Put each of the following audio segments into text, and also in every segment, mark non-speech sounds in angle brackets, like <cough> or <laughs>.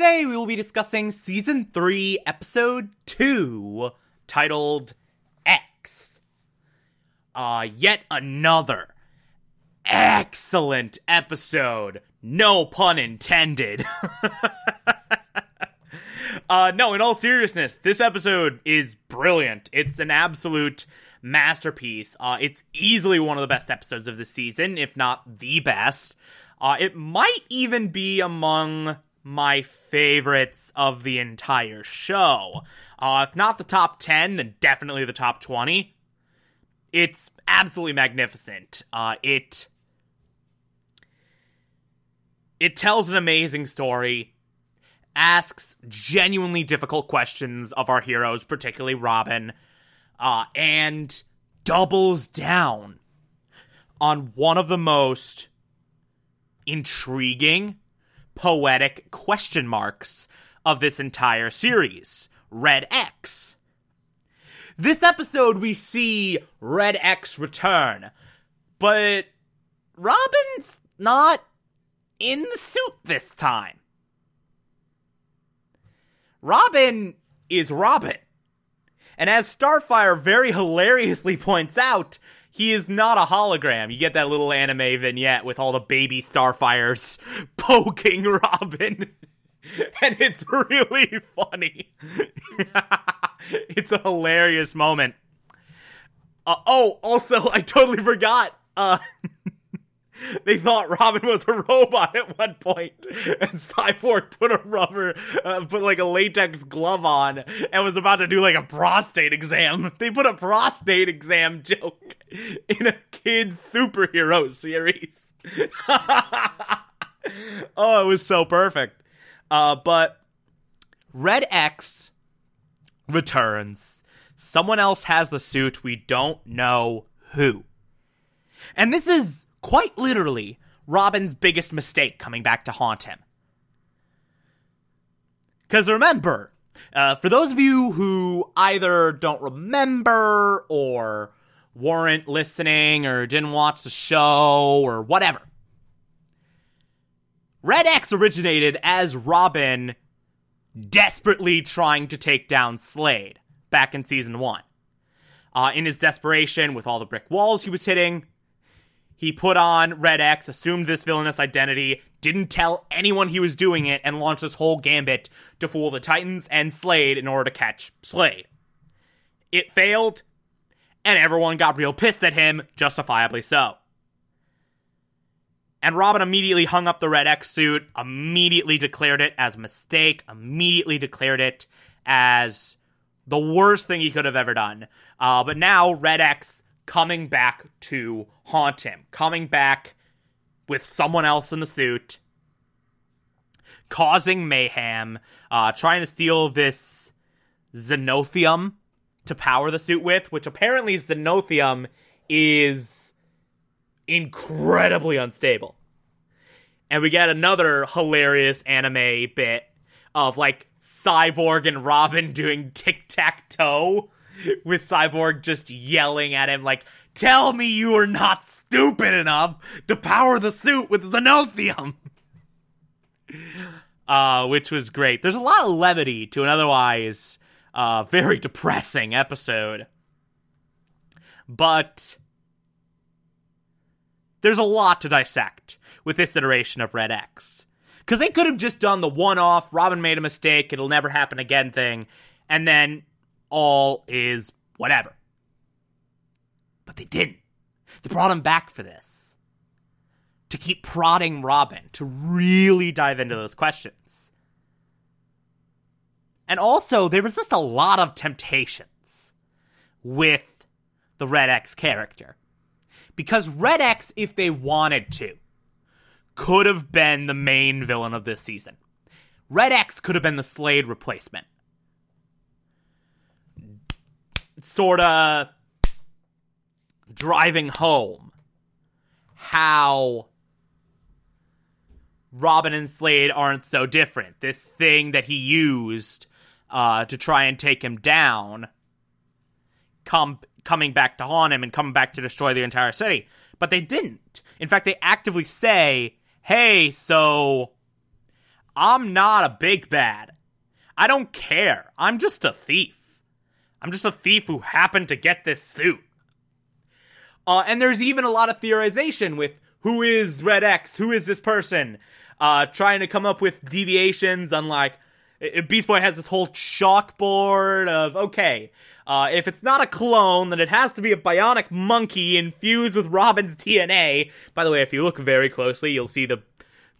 Today we will be discussing season 3, episode 2, titled X. Uh, yet another excellent episode. No pun intended. <laughs> uh, no, in all seriousness, this episode is brilliant. It's an absolute masterpiece. Uh, it's easily one of the best episodes of the season, if not the best. Uh, it might even be among my favorites of the entire show. Uh, if not the top 10, then definitely the top 20. It's absolutely magnificent. Uh, it it tells an amazing story, asks genuinely difficult questions of our heroes, particularly Robin, uh, and doubles down on one of the most intriguing poetic question marks of this entire series Red X. This episode, we see Red X return, but Robin's not in the suit this time. Robin is Robin. And as Starfire very hilariously points out, he is not a hologram. You get that little anime vignette with all the baby Starfires <laughs> poking Robin. <laughs> and it's really funny. <laughs> it's a hilarious moment. Uh, oh, also, I totally forgot. Uh, they thought Robin was a robot at one point, and Cyborg put a rubber, uh, put like a latex glove on, and was about to do like a prostate exam. <laughs> They put a prostate exam joke in a kids superhero series. <laughs> oh, it was so perfect. Uh, but Red X returns. Someone else has the suit. We don't know who. And this is quite literally Robin's biggest mistake coming back to haunt him. Because remember, uh, for those of you who either don't remember or weren't listening or didn't watch the show or whatever, Red X originated as Robin desperately trying to take down Slade back in season one. Uh, in his desperation, with all the brick walls he was hitting, he put on Red X, assumed this villainous identity, didn't tell anyone he was doing it, and launched this whole gambit to fool the Titans and Slade in order to catch Slade. It failed, and everyone got real pissed at him, justifiably so. And Robin immediately hung up the Red X suit, immediately declared it as a mistake, immediately declared it as the worst thing he could have ever done. Uh, but now Red X coming back to haunt him, coming back with someone else in the suit, causing mayhem, uh, trying to steal this Xenothium to power the suit with, which apparently Xenothium is incredibly unstable. And we get another hilarious anime bit of like Cyborg and Robin <laughs> doing tic tac toe <laughs> with Cyborg just yelling at him like, Tell me you are not stupid enough to power the suit with Xenothium! <laughs> uh, which was great. There's a lot of levity to an otherwise uh, very depressing episode. But there's a lot to dissect with this iteration of Red X. Because they could have just done the one off, Robin made a mistake, it'll never happen again thing, and then all is whatever. But they didn't. They brought him back for this. To keep prodding Robin, to really dive into those questions. And also, there was just a lot of temptations with the Red X character. Because Red X, if they wanted to, could have been the main villain of this season. Red X could have been the Slade replacement. Sorta driving home how Robin and Slade aren't so different. This thing that he used uh, to try and take him down, come coming back to haunt him and coming back to destroy the entire city. But they didn't. In fact, they actively say, "Hey, so I'm not a big bad. I don't care. I'm just a thief. I'm just a thief who happened to get this suit." Uh, and there's even a lot of theorization with who is Red X, who is this person, uh, trying to come up with deviations on like Beast Boy has this whole chalkboard of okay, uh, if it's not a clone, then it has to be a bionic monkey infused with Robin's DNA. By the way, if you look very closely, you'll see the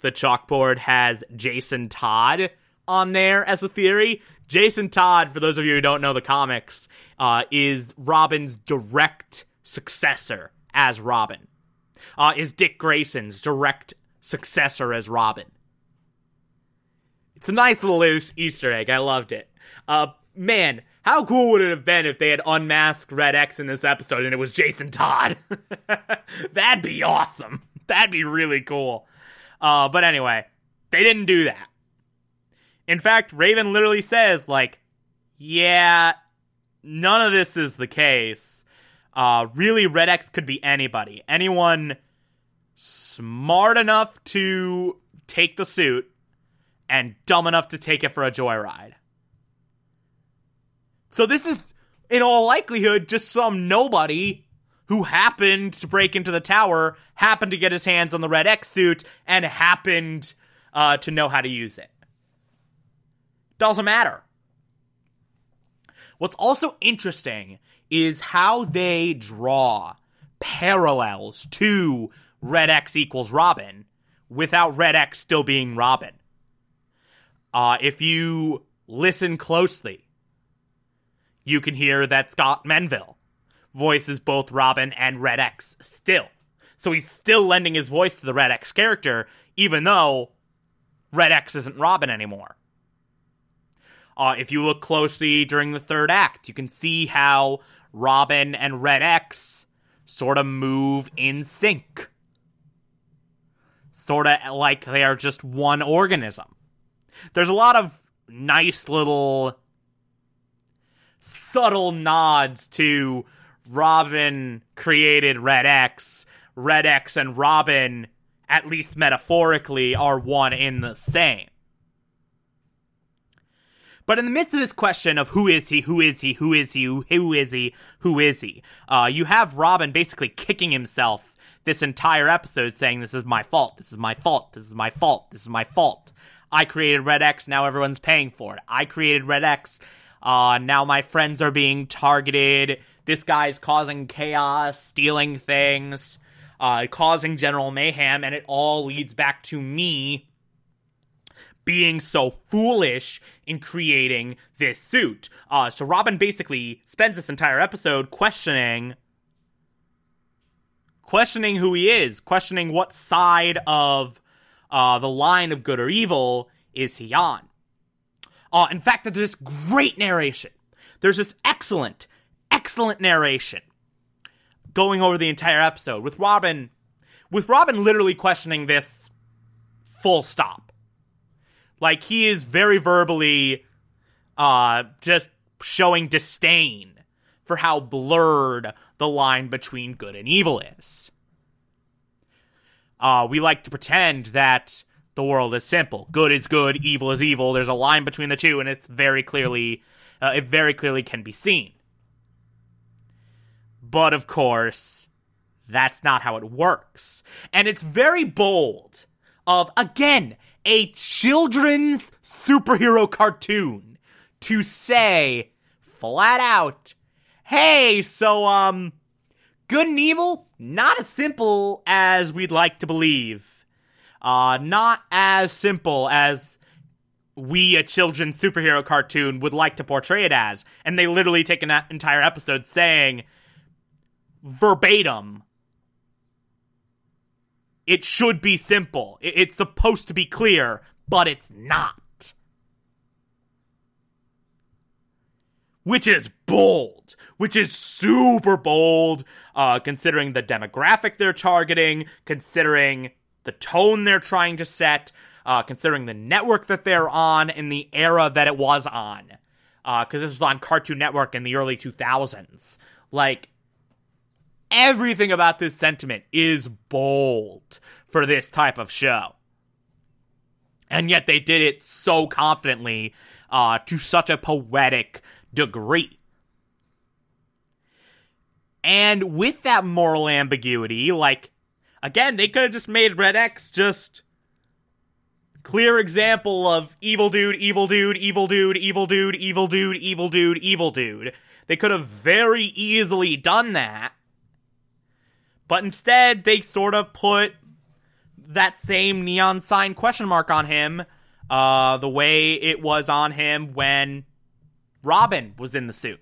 the chalkboard has Jason Todd on there as a theory. Jason Todd, for those of you who don't know the comics, uh, is Robin's direct successor as Robin. Uh, is Dick Grayson's direct successor as Robin. It's a nice little loose Easter egg. I loved it. Uh, man, how cool would it have been if they had unmasked Red X in this episode and it was Jason Todd? <laughs> That'd be awesome. That'd be really cool. Uh, but anyway, they didn't do that. In fact, Raven literally says, like, yeah, none of this is the case. Uh, really, Red X could be anybody. Anyone smart enough to take the suit and dumb enough to take it for a joyride. So this is, in all likelihood, just some nobody who happened to break into the tower, happened to get his hands on the Red X suit, and happened uh, to know how to use it. Doesn't matter. What's also interesting is how they draw parallels to Red X equals Robin without Red X still being Robin. Uh, if you listen closely, you can hear that Scott Menville voices both Robin and Red X still. So he's still lending his voice to the Red X character, even though Red X isn't Robin anymore. Uh, if you look closely during the third act, you can see how Robin and Red X sort of move in sync. Sort of like they are just one organism there's a lot of nice little subtle nods to Robin created Red X. Red X and Robin, at least metaphorically, are one in the same. But in the midst of this question of who is he, who is he, who is he, who is he, who is he, uh, you have Robin basically kicking himself this entire episode saying, This is my fault, this is my fault, this is my fault, this is my fault. I created Red X, now everyone's paying for it. I created Red X, uh, now my friends are being targeted. This guy's causing chaos, stealing things, uh, causing general mayhem, and it all leads back to me being so foolish in creating this suit. Uh, so Robin basically spends this entire episode questioning questioning who he is, questioning what side of uh, the line of good or evil is he on? Uh, in fact, there's this great narration. There's this excellent, excellent narration going over the entire episode with Robin, with Robin literally questioning this full stop. Like he is very verbally, uh, just showing disdain for how blurred the line between good and evil is. Uh, we like to pretend that the world is simple. Good is good, evil is evil. There's a line between the two, and it's very clearly, uh, it very clearly can be seen. But of course, That's not how it works. And it's very bold of, again, a children's superhero cartoon to say flat out, hey, so, um, good and evil, not as simple as we'd like to believe. Uh, not as simple as we, a children's superhero cartoon, would like to portray it as. And they literally take an entire episode saying verbatim, it should be simple. It's supposed to be clear, but it's not. Which is bold, which is super bold, uh, considering the demographic they're targeting, considering the tone they're trying to set, uh, considering the network that they're on and the era that it was on. Because uh, this was on Cartoon Network in the early 2000s. Like, everything about this sentiment is bold for this type of show. And yet they did it so confidently uh, to such a poetic degree. And with that moral ambiguity, like, again, they could have just made Red X just clear example of evil dude, evil dude, evil dude, evil dude, evil dude, evil dude, evil dude. They could have very easily done that. But instead, they sort of put that same neon sign question mark on him, uh, the way it was on him when Robin was in the suit.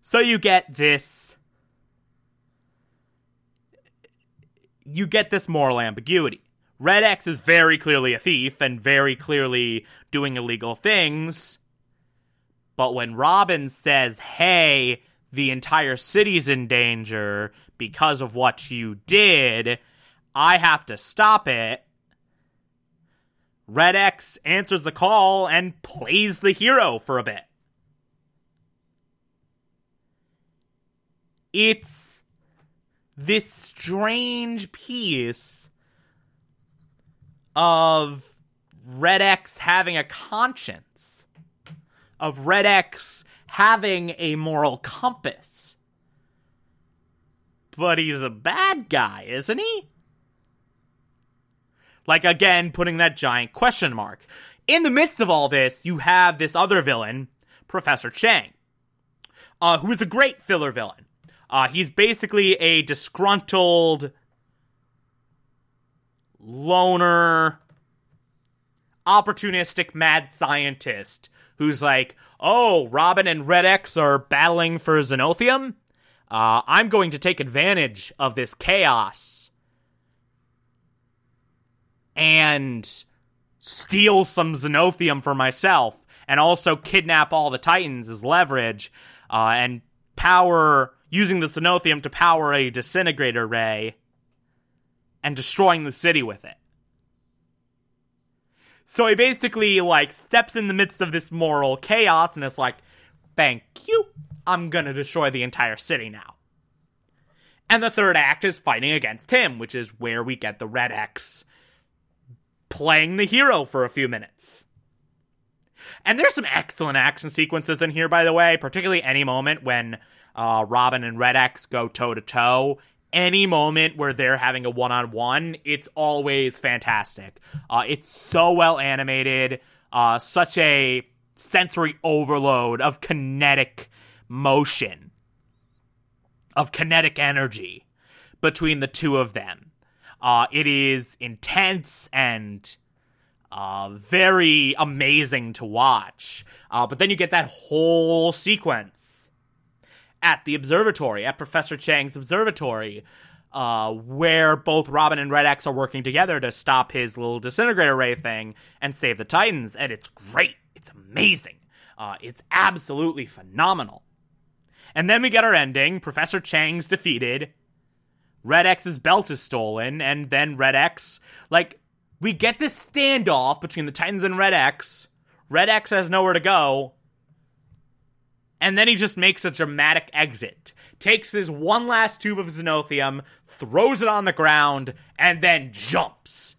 So you get this. You get this moral ambiguity. Red X is very clearly a thief and very clearly doing illegal things. But when Robin says, hey, the entire city's in danger because of what you did, I have to stop it. Red X answers the call and plays the hero for a bit. It's this strange piece of Red X having a conscience, of Red X having a moral compass. But he's a bad guy, isn't he? Like, again, putting that giant question mark. In the midst of all this, you have this other villain, Professor Chang, uh, who is a great filler villain. Uh, he's basically a disgruntled loner, opportunistic mad scientist who's like, oh, Robin and Red X are battling for Xenothium? Uh, I'm going to take advantage of this chaos and steal some Xenothium for myself and also kidnap all the Titans as leverage uh, and power, using the Xenothium to power a disintegrator ray and destroying the city with it. So he basically like steps in the midst of this moral chaos and is like, "Thank you. I'm to destroy the entire city now." And the third act is fighting against him, which is where we get the Red X playing the hero for a few minutes. And there's some excellent action sequences in here, by the way, particularly any moment when uh, Robin and Red X go toe to toe any moment where they're having a one on one, it's always fantastic. Uh, it's so well animated, uh, such a sensory overload of kinetic motion, of kinetic energy between the two of them. Uh, it is intense and uh, very amazing to watch. Uh, but then you get that whole sequence at the observatory, at Professor Chang's observatory, uh, where both Robin and Red X are working together to stop his little disintegrator ray thing and save the Titans. And it's great. It's amazing. Uh, it's absolutely phenomenal. And then we get our ending. Professor Chang's defeated. Red X's belt is stolen, and then Red X, like, we get this standoff between the Titans and Red X. Red X has nowhere to go, and then he just makes a dramatic exit. Takes his one last tube of xenothium, throws it on the ground, and then jumps.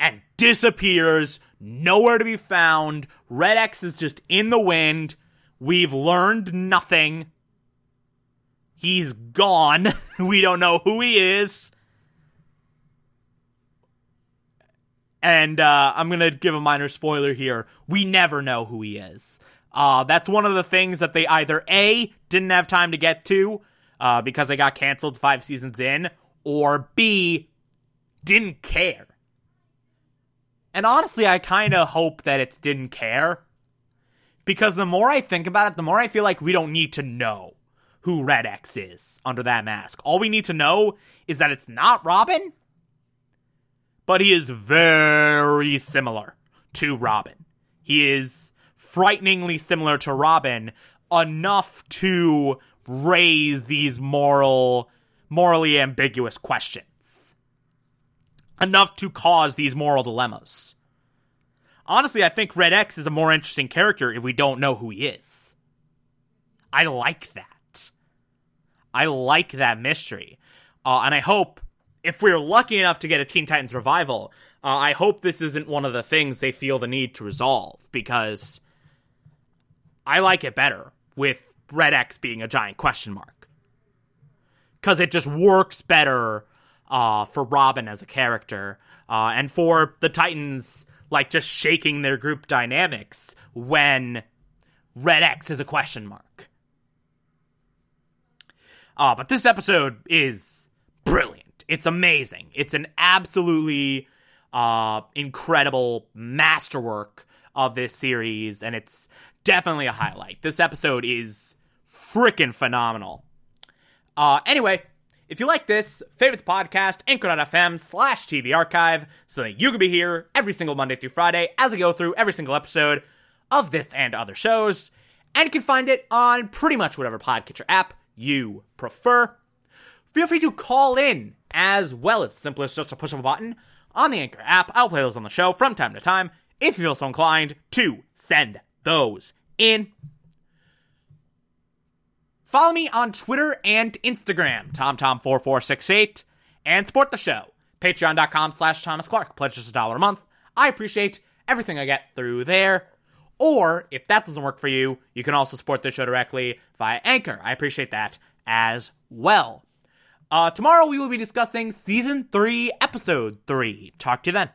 And disappears, nowhere to be found. Red X is just in the wind. We've learned nothing. He's gone. <laughs> we don't know who he is. And uh, I'm going to give a minor spoiler here. We never know who he is. Uh, that's one of the things that they either A, didn't have time to get to uh, because they got canceled five seasons in, or B, didn't care. And honestly, I kind of hope that it's didn't care. Because the more I think about it, the more I feel like we don't need to know who Red X is under that mask. All we need to know is that it's not Robin, but he is very similar to Robin. He is frighteningly similar to Robin enough to raise these moral morally ambiguous questions. Enough to cause these moral dilemmas. Honestly, I think Red X is a more interesting character if we don't know who he is. I like that. I like that mystery. Uh, and I hope, if we're lucky enough to get a Teen Titans revival, uh, I hope this isn't one of the things they feel the need to resolve because I like it better with Red X being a giant question mark. Because it just works better uh, for Robin as a character uh, and for the Titans, like just shaking their group dynamics when Red X is a question mark. Uh, but this episode is brilliant. It's amazing. It's an absolutely uh, incredible masterwork of this series, and it's definitely a highlight. This episode is freaking phenomenal. Uh, anyway, if you like this, favorite the podcast, anchor.fm slash TV archive, so that you can be here every single Monday through Friday as I go through every single episode of this and other shows. And you can find it on pretty much whatever podcatcher app you prefer. Feel free to call in as well as simple as just a push of a button on the Anchor app. I'll play those on the show from time to time if you feel so inclined to send those in. Follow me on Twitter and Instagram, TomTom4468, and support the show. Patreon.com slash Thomas Clark. Pledge just a dollar a month. I appreciate everything I get through there. Or if that doesn't work for you, you can also support the show directly via Anchor. I appreciate that as well. Uh, tomorrow we will be discussing season three, episode three. Talk to you then.